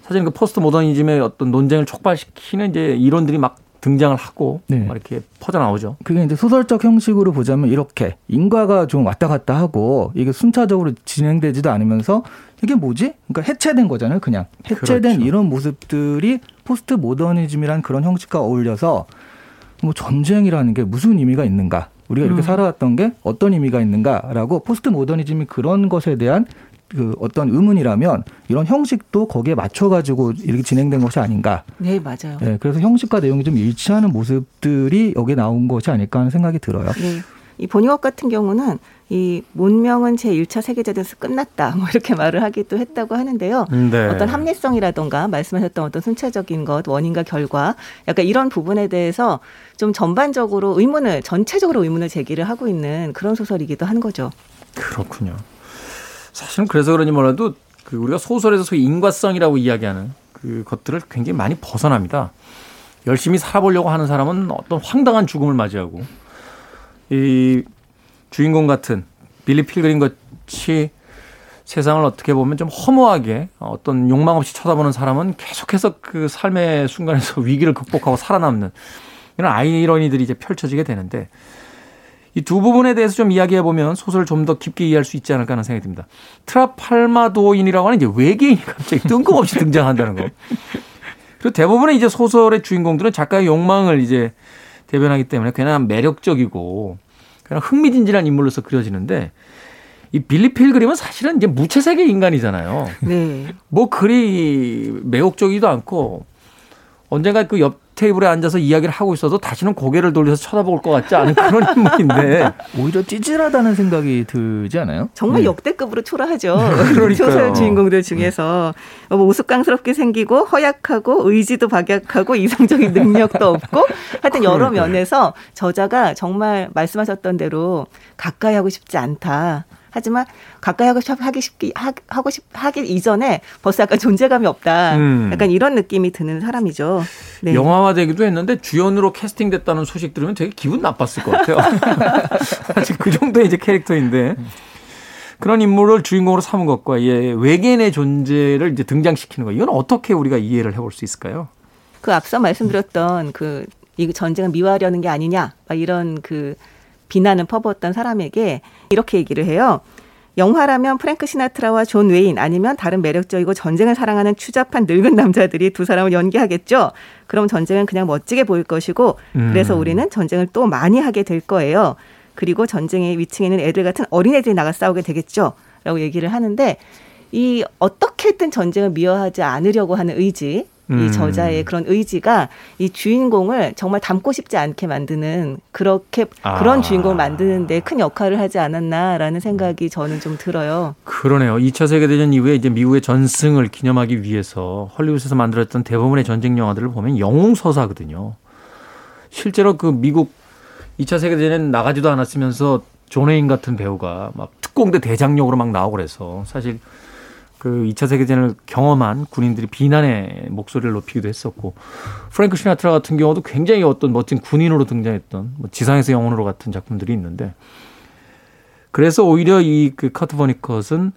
사실은 그 포스트 모더니즘의 어떤 논쟁을 촉발시키는 이제 이론들이 막 등장을 하고 네. 막 이렇게 퍼져 나오죠. 그게 이제 소설적 형식으로 보자면 이렇게 인과가 좀 왔다 갔다 하고 이게 순차적으로 진행되지도 않으면서 이게 뭐지? 그러니까 해체된 거잖아요, 그냥 해체된 그렇죠. 이런 모습들이 포스트 모더니즘이란 그런 형식과 어울려서 뭐 전쟁이라는 게 무슨 의미가 있는가? 우리가 이렇게 음. 살아왔던 게 어떤 의미가 있는가라고 포스트 모더니즘이 그런 것에 대한 그 어떤 의문이라면 이런 형식도 거기에 맞춰가지고 이렇게 진행된 것이 아닌가. 네, 맞아요. 네, 그래서 형식과 내용이 좀 일치하는 모습들이 여기에 나온 것이 아닐까 하는 생각이 들어요. 네. 이 보니업 같은 경우는 이 문명은 제 1차 세계대전에서 끝났다. 뭐 이렇게 말을 하기도 했다고 하는데요. 네. 어떤 합리성이라던가 말씀하셨던 어떤 순차적인 것, 원인과 결과 약간 이런 부분에 대해서 좀 전반적으로 의문을 전체적으로 의문을 제기를 하고 있는 그런 소설이기도 한 거죠. 그렇군요. 사실은 그래서 그런지 몰라도 그 우리가 소설에서 소위 인과성이라고 이야기하는 그 것들을 굉장히 많이 벗어납니다. 열심히 살아보려고 하는 사람은 어떤 황당한 죽음을 맞이하고 이 주인공 같은 빌리 필그린 같이 세상을 어떻게 보면 좀 허무하게 어떤 욕망 없이 쳐다보는 사람은 계속해서 그 삶의 순간에서 위기를 극복하고 살아남는 이런 아이러니들이 이제 펼쳐지게 되는데 이 두 부분에 대해서 좀 이야기해 보면 소설을 좀 더 깊게 이해할 수 있지 않을까 하는 생각이 듭니다. 트라팔마도인이라고 하는 이제 외계인이 갑자기 뜬금없이 등장한다는 거. 그리고 대부분의 이제 소설의 주인공들은 작가의 욕망을 이제 대변하기 때문에 그냥 매력적이고 그냥 흥미진진한 인물로서 그려지는데 이 빌리 필그림은 사실은 이제 무채색의 인간이잖아요. 네. 뭐 그리 매혹적이지도 않고 언젠가 그 옆 테이블에 앉아서 이야기를 하고 있어도 다시는 고개를 돌려서 쳐다볼 것 같지 않은 그런 인물인데 오히려 찌질하다는 생각이 들지 않아요? 정말 네. 역대급으로 초라하죠. 소설 주인공들 중에서 뭐 우스꽝스럽게 생기고 허약하고 의지도 박약하고 이성적인 능력도 없고 하여튼 여러. 면에서 저자가 정말 말씀하셨던 대로 가까이 하고 싶지 않다. 하지만 가까이 하고 싶 하기 쉽기 하고 싶 하기 이전에 벌써 약간 존재감이 없다. 음. 약간 이런 느낌이 드는 사람이죠. 네. 영화화되기도 했는데 주연으로 캐스팅됐다는 소식 들으면 되게 기분 나빴을 것 같아요. 사실 그 정도의 이제 캐릭터인데 그런 인물을 주인공으로 삼은 것과 예, 외계인의 존재를 이제 등장시키는 거 이건 어떻게 우리가 이해를 해볼 수 있을까요? 그 앞서 말씀드렸던 그 이 전쟁을 미화하려는 게 아니냐 막 이런 그 비난을 퍼부었던 사람에게 이렇게 얘기를 해요. 영화라면 프랭크 시나트라와 존 웨인 아니면 다른 매력적이고 전쟁을 사랑하는 추잡한 늙은 남자들이 두 사람을 연기하겠죠. 그럼 전쟁은 그냥 멋지게 보일 것이고 그래서 음. 우리는 전쟁을 또 많이 하게 될 거예요. 그리고 저 위층에 있는 애들 같은 어린애들이 나가 싸우게 되겠죠. 라고 얘기를 하는데 이 어떻게든 전쟁을 미화하지 않으려고 하는 의지 이 음. 저자의 그런 의지가 이 주인공을 정말 닮고 싶지 않게 만드는 그렇게 아. 그런 주인공을 만드는데 큰 역할을 하지 않았나라는 생각이 저는 좀 들어요. 그러네요. 2차 세계 대전 이후에 이제 미국의 전승을 기념하기 위해서 헐리우드에서 만들었던 대부분의 전쟁 영화들을 보면 영웅 서사거든요. 실제로 그 미국 2차 세계 대전에 나가지도 않았으면서 존웨인 같은 배우가 막 특공대 대장역으로 막 나오고 그래서 사실 그 2차 세계대전을 경험한 군인들이 비난의 목소리를 높이기도 했었고 프랭크 시나트라 같은 경우도 굉장히 어떤 멋진 군인으로 등장했던 뭐 지상에서 영혼으로 같은 작품들이 있는데 그래서 오히려 이 그 커트 버니컷은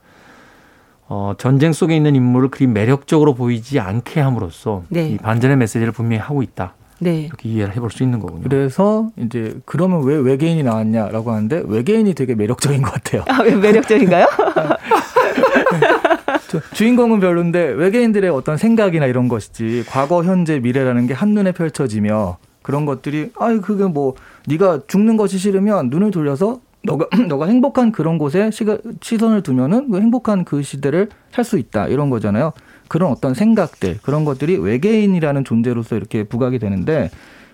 어, 전쟁 속에 있는 인물을 그리 매력적으로 보이지 않게 함으로써 네. 이 반전의 메시지를 분명히 하고 있다. 네. 이렇게 이해를 해볼 수 있는 거군요. 그래서 이제 그러면 왜 외계인이 나왔냐라고 하는데 외계인이 되게 매력적인 것 같아요. 아, 왜 매력적인가요? 주인공은 별론데 외계인들의 어떤 생각이나 이런 것이지 과거, 현재, 미래라는 게 한눈에 펼쳐지며 그런 것들이 아 그게 뭐 네가 죽는 것이 싫으면 눈을 돌려서 너가 너가 행복한 그런 곳에 시가, 시선을 두면은 그 행복한 그 시대를 살 수 있다 이런 거잖아요. 그런 어떤 생각들 그런 것들이 외계인이라는 존재로서 이렇게 부각이 되는데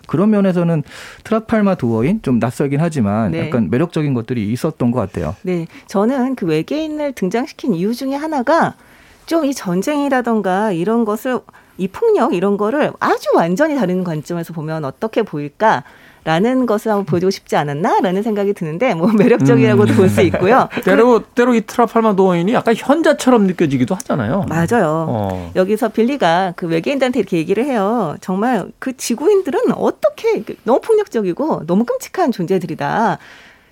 그런 면에서는 트라팔마 도어인 좀 낯설긴 하지만 네. 약간 매력적인 것들이 있었던 것 같아요. 네, 저는 그 외계인을 등장시킨 이유 중에 하나가 좀 이 전쟁이라던가 이런 것을 이 폭력 이런 거를 아주 완전히 다른 관점에서 보면 어떻게 보일까? 라는 것을 한번 보여주고 싶지 않았나라는 생각이 드는데 뭐 매력적이라고도 음. 볼수 있고요. 때로 때로 이 트라팔마 도어인이 약간 현자처럼 느껴지기도 하잖아요. 맞아요. 어. 여기서 빌리가 그 외계인들한테 이렇게 얘기를 해요. 정말 그 지구인들은 어떻게 너무 폭력적이고 너무 끔찍한 존재들이다.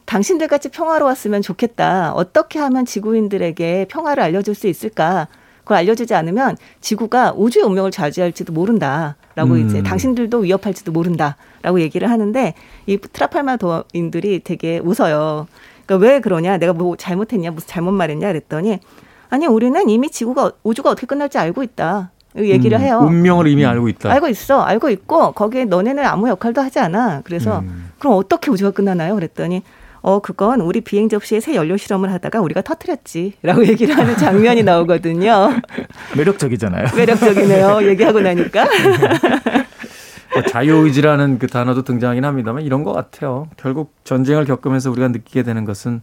당신들 같이 평화로웠으면 좋겠다. 어떻게 하면 지구인들에게 평화를 알려줄 수 있을까? 그걸 알려주지 않으면 지구가 우주의 운명을 좌지할지도 모른다 라고 음. 이제 당신들도 위협할지도 모른다 라고 얘기를 하는데 이 트라팔마도인들이 되게 웃어요. 그러니까 왜 그러냐? 내가 뭐 잘못했냐? 무슨 잘못 말했냐? 그랬더니 아니 우리는 이미 지구가 우주가 어떻게 끝날지 알고 있다. 얘기를 음, 해요. 운명을 이미 알고 있다. 알고 있어. 알고 있고 거기에 너네는 아무 역할도 하지 않아. 그래서 음. 그럼 어떻게 우주가 끝나나요? 그랬더니 어, 그건 우리 비행 접시에 새 연료 실험을 하다가 우리가 터트렸지. 라고 얘기를 하는 장면이 나오거든요. 매력적이잖아요. 매력적이네요. 얘기하고 나니까. 뭐 자유의지라는 그 단어도 등장하긴 합니다만 이런 것 같아요. 결국 전쟁을 겪으면서 우리가 느끼게 되는 것은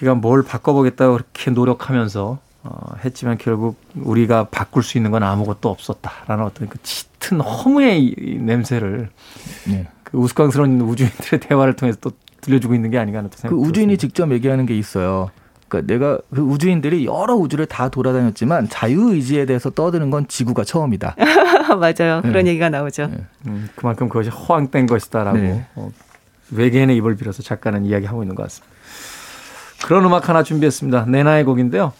우리가 뭘 바꿔보겠다고 그렇게 노력하면서 어, 했지만 결국 우리가 바꿀 수 있는 건 아무것도 없었다라는 어떤 그 짙은 허무의 냄새를 네. 그 우스꽝스러운 우주인들의 대화를 통해서 또 들려주고 있는 게 아닌가 하는 생각. 그 우주인이 직접 얘기하는 게 있어요. 그러니까 내가 그 우주인들이 여러 우주를 다 돌아다녔지만 자유 의지에 대해서 떠드는 건 지구가 처음이다. 맞아요. 그런 네. 얘기가 나오죠. 네. 음, 그만큼 그것이 허황된 것이다라고 네. 어, 외계인의 입을 빌어서 작가는 이야기하고 있는 것 같습니다. 그런 음악 하나 준비했습니다. 내나의 곡인데요.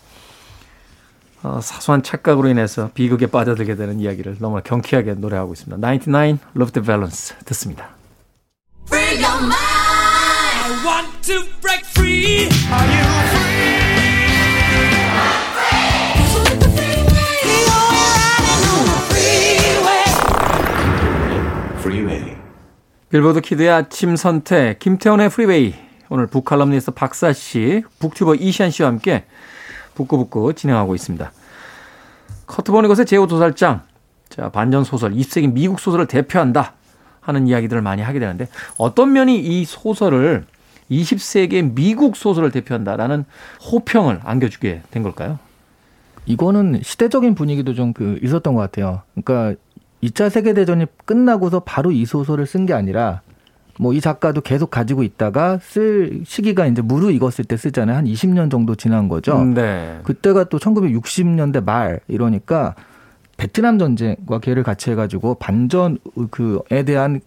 어, 사소한 착각으로 인해서 비극에 빠져들게 되는 이야기를 너무나 경쾌하게 노래하고 있습니다. 99 Love the Balance 듣습니다. To break free. Are you free? 빌보드 키드의 아침 선택 김태훈의 프리웨이 오늘 북칼럼니스트 박사 씨, 북튜버 이시안 씨와 함께 북구북구 진행하고 있습니다. 커트 보니것의 제오 도살장, 자 반전 소설, 20세기 미국 소설을 대표한다 하는 이야기들을 많이 하게 되는데 어떤 면이 이 소설을 20세기의 미국 소설을 대표한다라는 호평을 안겨주게 된 걸까요? 이거는 시대적인 분위기도 좀 그 있었던 것 같아요. 그러니까 2차 세계대전이 끝나고서 바로 이 소설을 쓴 게 아니라 뭐 이 작가도 계속 가지고 있다가 쓸 시기가 이제 무르익었을 때 쓰잖아요. 한 20년 정도 지난 거죠. 네. 그때가 또 1960년대 말 이러니까 베트남 전쟁과 계를 같이 해가지고 반전 그에 대한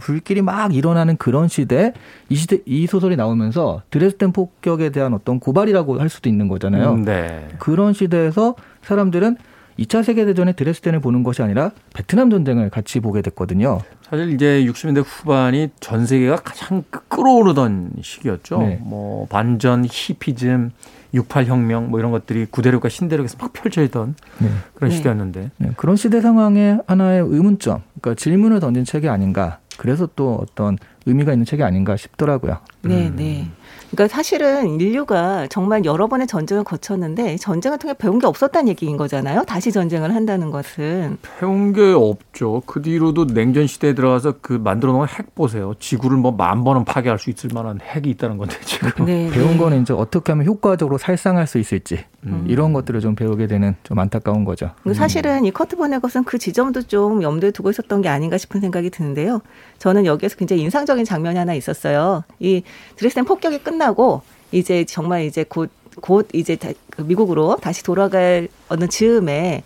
불길이 막 일어나는 그런 시대 이 시대 이 소설이 나오면서 드레스덴 폭격에 대한 어떤 고발이라고 할 수도 있는 거잖아요. 음, 네. 그런 시대에서 사람들은 2차 세계대전의 드레스덴을 보는 것이 아니라 베트남 전쟁을 같이 보게 됐거든요. 사실 이제 60년대 후반이 전 세계가 가장 끌어오르던 시기였죠. 네. 뭐 반전, 히피즘, 68혁명 뭐 이런 것들이 구대륙과 신대륙에서 막 펼쳐있던 네. 그런 네. 시대였는데. 네. 그런 시대 상황에 하나의 의문점, 그러니까 질문을 던진 책이 아닌가. 그래서 또 어떤 의미가 있는 책이 아닌가 싶더라고요. 네, 음. 네. 그러니까 사실은 인류가 정말 여러 번의 전쟁을 거쳤는데 전쟁을 통해 배운 게 없었다는 얘기인 거잖아요. 다시 전쟁을 한다는 것은 배운 게 없죠. 그 뒤로도 냉전 시대에 들어가서 그 만들어 놓은 핵 보세요. 지구를 뭐 만 번은 파괴할 수 있을 만한 핵이 있다는 건데 지금 네, 배운 네. 거는 이제 어떻게 하면 효과적으로 살상할 수 있을지 음. 이런 것들을 좀 배우게 되는 좀 안타까운 거죠. 사실은 이 커트 버네것은 그 지점도 좀 염두에 두고 있었던 게 아닌가 싶은 생각이 드는데요. 저는 여기에서 굉장히 인상적인 장면이 하나 있었어요. 이 드레스덴 폭격이 끝 나고 이제 정말 이제 곧, 곧 이제 그 미국으로 다시 돌아갈 어느 즈음에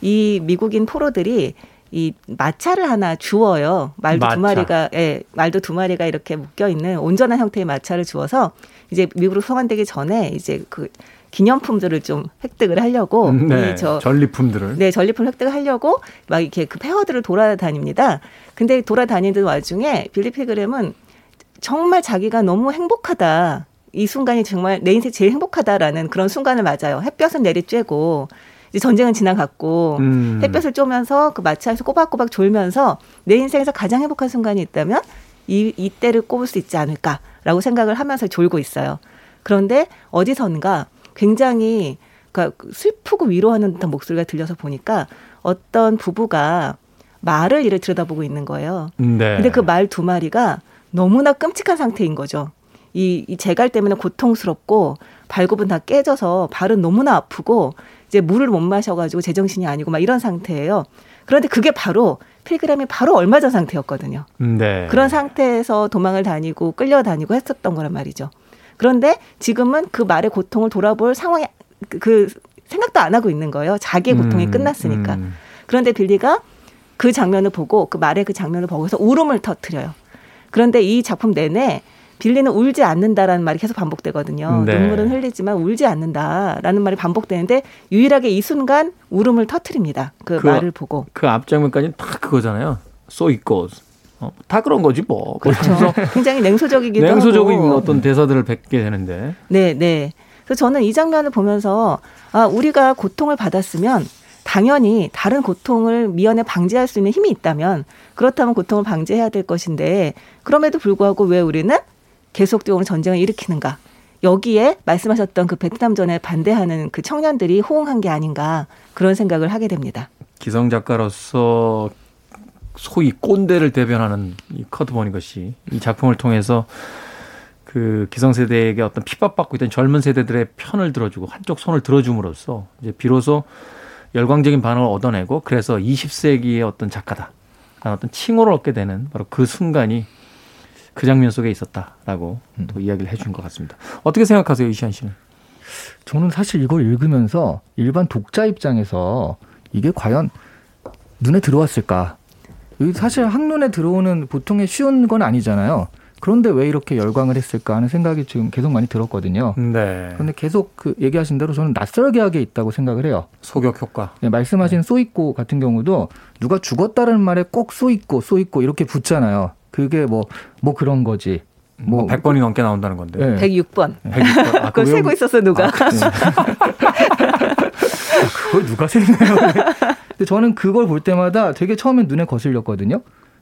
이 미국인 포로들이 이 마차를 하나 주어요. 말도 마차. 두 마리가, 예, 말도 두 마리가 이렇게 묶여 있는 온전한 형태의 마차를 주어서 이제 미국으로 소환되기 전에 이제 그 기념품들을 좀 획득을 하려고 음, 네, 저 전리품들을 네 전리품 획득을 하려고 막 이렇게 그 폐허들을 돌아다닙니다. 근데 돌아다니는 와중에 빌리 피그램은 정말 자기가 너무 행복하다. 이 순간이 정말 내 인생 제일 행복하다라는 그런 순간을 맞아요. 햇볕은 내리쬐고 이제 전쟁은 지나갔고 음. 햇볕을 쬐면서 그 마차에서 꼬박꼬박 졸면서 내 인생에서 가장 행복한 순간이 있다면 이 이때를 꼽을 수 있지 않을까라고 생각을 하면서 졸고 있어요. 그런데 어디선가 굉장히 그러니까 슬프고 위로하는 듯한 목소리가 들려서 보니까 어떤 부부가 말을 이를 들여다보고 있는 거예요. 네. 근데 그 말 두 마리가 너무나 끔찍한 상태인 거죠. 이, 이 재갈 때문에 고통스럽고 발굽은 다 깨져서 발은 너무나 아프고 이제 물을 못 마셔가지고 제정신이 아니고 막 이런 상태예요. 그런데 그게 바로 필그램이 바로 얼마 전 상태였거든요. 네. 그런 상태에서 도망을 다니고 끌려다니고 했었던 거란 말이죠. 그런데 지금은 그 말의 고통을 돌아볼 상황이 그, 그 생각도 안 하고 있는 거예요. 자기의 고통이 음, 끝났으니까. 음. 그런데 빌리가 그 장면을 보고 그 말의 그 장면을 보고서 울음을 터트려요. 그런데 이 작품 내내 빌리는 울지 않는다라는 말이 계속 반복되거든요. 네. 눈물은 흘리지만 울지 않는다라는 말이 반복되는데 유일하게 이 순간 울음을 터트립니다. 그, 그 말을 보고. 그 앞장면까지는 다 그거잖아요. So it goes. 어, 다 그런 거지 뭐. 그렇죠. 굉장히 냉소적이기도 냉소적인 하고. 어떤 대사들을 뱉게 되는데. 네, 네. 그래서 저는 이 장면을 보면서 아, 우리가 고통을 받았으면 당연히 다른 고통을 미연에 방지할 수 있는 힘이 있다면 그렇다면 고통을 방지해야 될 것인데 그럼에도 불구하고 왜 우리는 계속적으로 전쟁을 일으키는가? 여기에 말씀하셨던 그 베트남전에 반대하는 그 청년들이 호응한 게 아닌가 그런 생각을 하게 됩니다. 기성 작가로서 소위 꼰대를 대변하는 이 커트 버니 것이 이 작품을 통해서 그 기성세대에게 어떤 핍박받고 있던 젊은 세대들의 편을 들어주고 한쪽 손을 들어줌으로써 이제 비로소 열광적인 반응을 얻어내고 그래서 20세기의 어떤 작가다. 어떤 칭호를 얻게 되는 바로 그 순간이 그 장면 속에 있었다라고 음. 또 이야기를 해준 것 같습니다. 어떻게 생각하세요, 이시안 씨는? 저는 사실 이걸 읽으면서 일반 독자 입장에서 이게 과연 눈에 들어왔을까? 사실 한눈에 들어오는 보통의 쉬운 건 아니잖아요. 그런데 왜 이렇게 열광을 했을까 하는 생각이 지금 계속 많이 들었거든요. 네. 그런데 계속 그 얘기하신 대로 저는 낯설게 하게 있다고 생각을 해요. 소격 효과. 네, 말씀하신 네. 쏘있고 같은 경우도 누가 죽었다는 말에 꼭 쏘있고 쏘있고 이렇게 붙잖아요. 그게 뭐뭐 뭐 그런 거지. 뭐 100번이 넘게 나온다는 건데. 네. 106번. 106번. 아, 그걸 세고 있었어 누가. 아, 네. 그걸 누가 세나요? 근데 저는 그걸 볼 때마다 되게 처음엔 눈에 거슬렸거든요.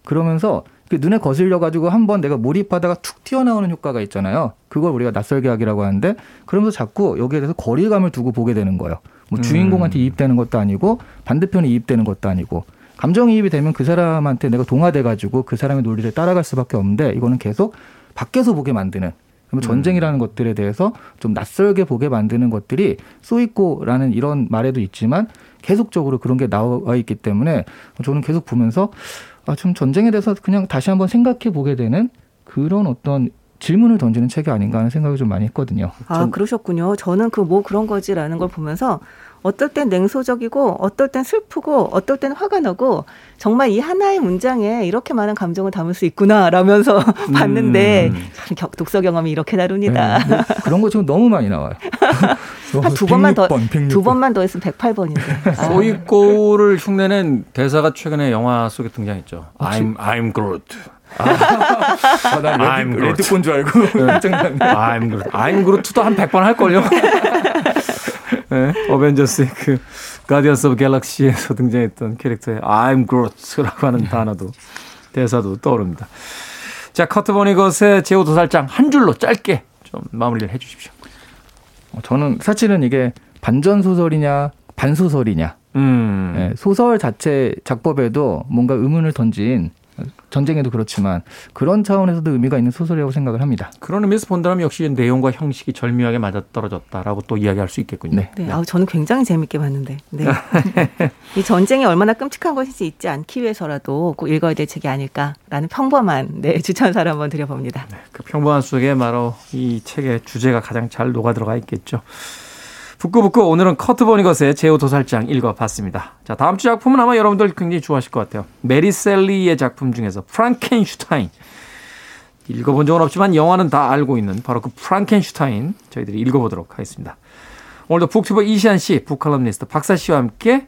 그러면서 눈에 거슬려 가지고 한번 내가 몰입하다가 툭 튀어나오는 효과가 있잖아요. 그걸 우리가 낯설게 하기라고 하는데 그러면서 자꾸 여기에 대해서 거리감을 두고 보게 되는 거예요. 뭐 주인공한테 음. 이입되는 것도 아니고 반대편에 이입되는 것도 아니고 감정이입이 되면 그 사람한테 내가 동화돼 가지고 그 사람의 논리를 따라갈 수밖에 없는데 이거는 계속 밖에서 보게 만드는 그러면 전쟁이라는 음. 것들에 대해서 좀 낯설게 보게 만드는 것들이 쏘있고라는 이런 말에도 있지만 계속적으로 그런 게 나와 있기 때문에 저는 계속 보면서 아, 좀 전쟁에 대해서 그냥 다시 한번 생각해 보게 되는 그런 어떤 질문을 던지는 책이 아닌가 하는 생각을 좀 많이 했거든요. 아, 그러셨군요. 저는 그 뭐 그런 거지라는 걸 보면서 어떨 땐 냉소적이고 어떨 땐 슬프고 어떨 땐 화가 나고 정말 이 하나의 문장에 이렇게 많은 감정을 담을 수 있구나 라면서 음. 봤는데 참 독서 경험이 이렇게 다릅니다. 네, 뭐 그런 거 지금 너무 많이 나와요. 두 번만 더 두 번만 더 했으면 108번인데. 아. 소이코를 흉내낸 대사가 최근에 영화 속에 등장했죠. I'm I'm Groot. 아, 아, 난 레드, 레드콘 줄 알고 네. I'm Groot. I'm Groot도 한 100번 할걸요. 네, 어벤져스의 그 가디언스 오브 갤럭시에서 등장했던 캐릭터의 I'm Groot라고 하는 단어도 대사도 떠오릅니다. 자, 커트 보니것의 제오 도살장 한 줄로 짧게 좀 마무리를 해 주십시오. 어, 저는 사실은 이게 반전 소설이냐 반소설이냐 음. 네, 소설 자체 작법에도 뭔가 의문을 던진 전쟁에도 그렇지만 그런 차원에서도 의미가 있는 소설이라고 생각을 합니다. 그런 의미에서 본다면 역시 내용과 형식이 절묘하게 맞아떨어졌다라고 또 이야기할 수 있겠군요. 네, 네. 아, 저는 굉장히 재밌게 봤는데 네. 이 전쟁이 얼마나 끔찍한 것인지 잊지 않기 위해서라도 꼭 읽어야 될 책이 아닐까라는 평범한 네, 추천사를 한번 드려봅니다. 네, 그 평범한 속에 바로 이 책의 주제가 가장 잘 녹아 들어가 있겠죠. 북구북구 오늘은 커트 보니것의 제오 도살장 읽어봤습니다. 자 다음 주 작품은 아마 여러분들 굉장히 좋아하실 것 같아요. 메리 셸리의 작품 중에서 프랑켄슈타인 읽어본 적은 없지만 영화는 다 알고 있는 바로 그 프랑켄슈타인 저희들이 읽어보도록 하겠습니다. 오늘도 북튜버 이시안 씨, 북칼럼니스트 박사 씨와 함께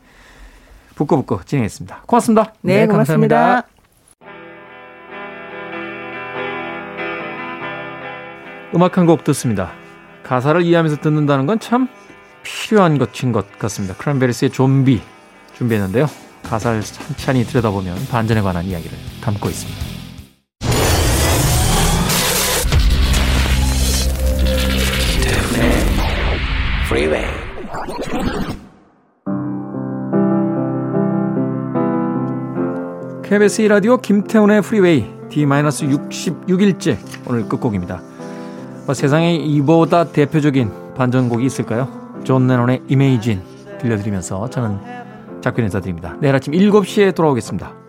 북구북구 진행했습니다. 고맙습니다. 네, 네 고맙습니다. 음악 한 곡 듣습니다. 가사를 이해하면서 듣는다는 건 참 필요한 것인 것 같습니다. 크랜베리스의 좀비 준비했는데요. 가사를 천천히 들여다보면 반전에 관한 이야기를 담고 있습니다. KBS 라디오 김태훈의 프리웨이 D-66일째 오늘 끝곡입니다. 뭐 세상에 이보다 대표적인 반전곡이 있을까요? 존 레논의 Imagine 들려드리면서 저는 작별 인사드립니다. 내일 아침 7시에 돌아오겠습니다.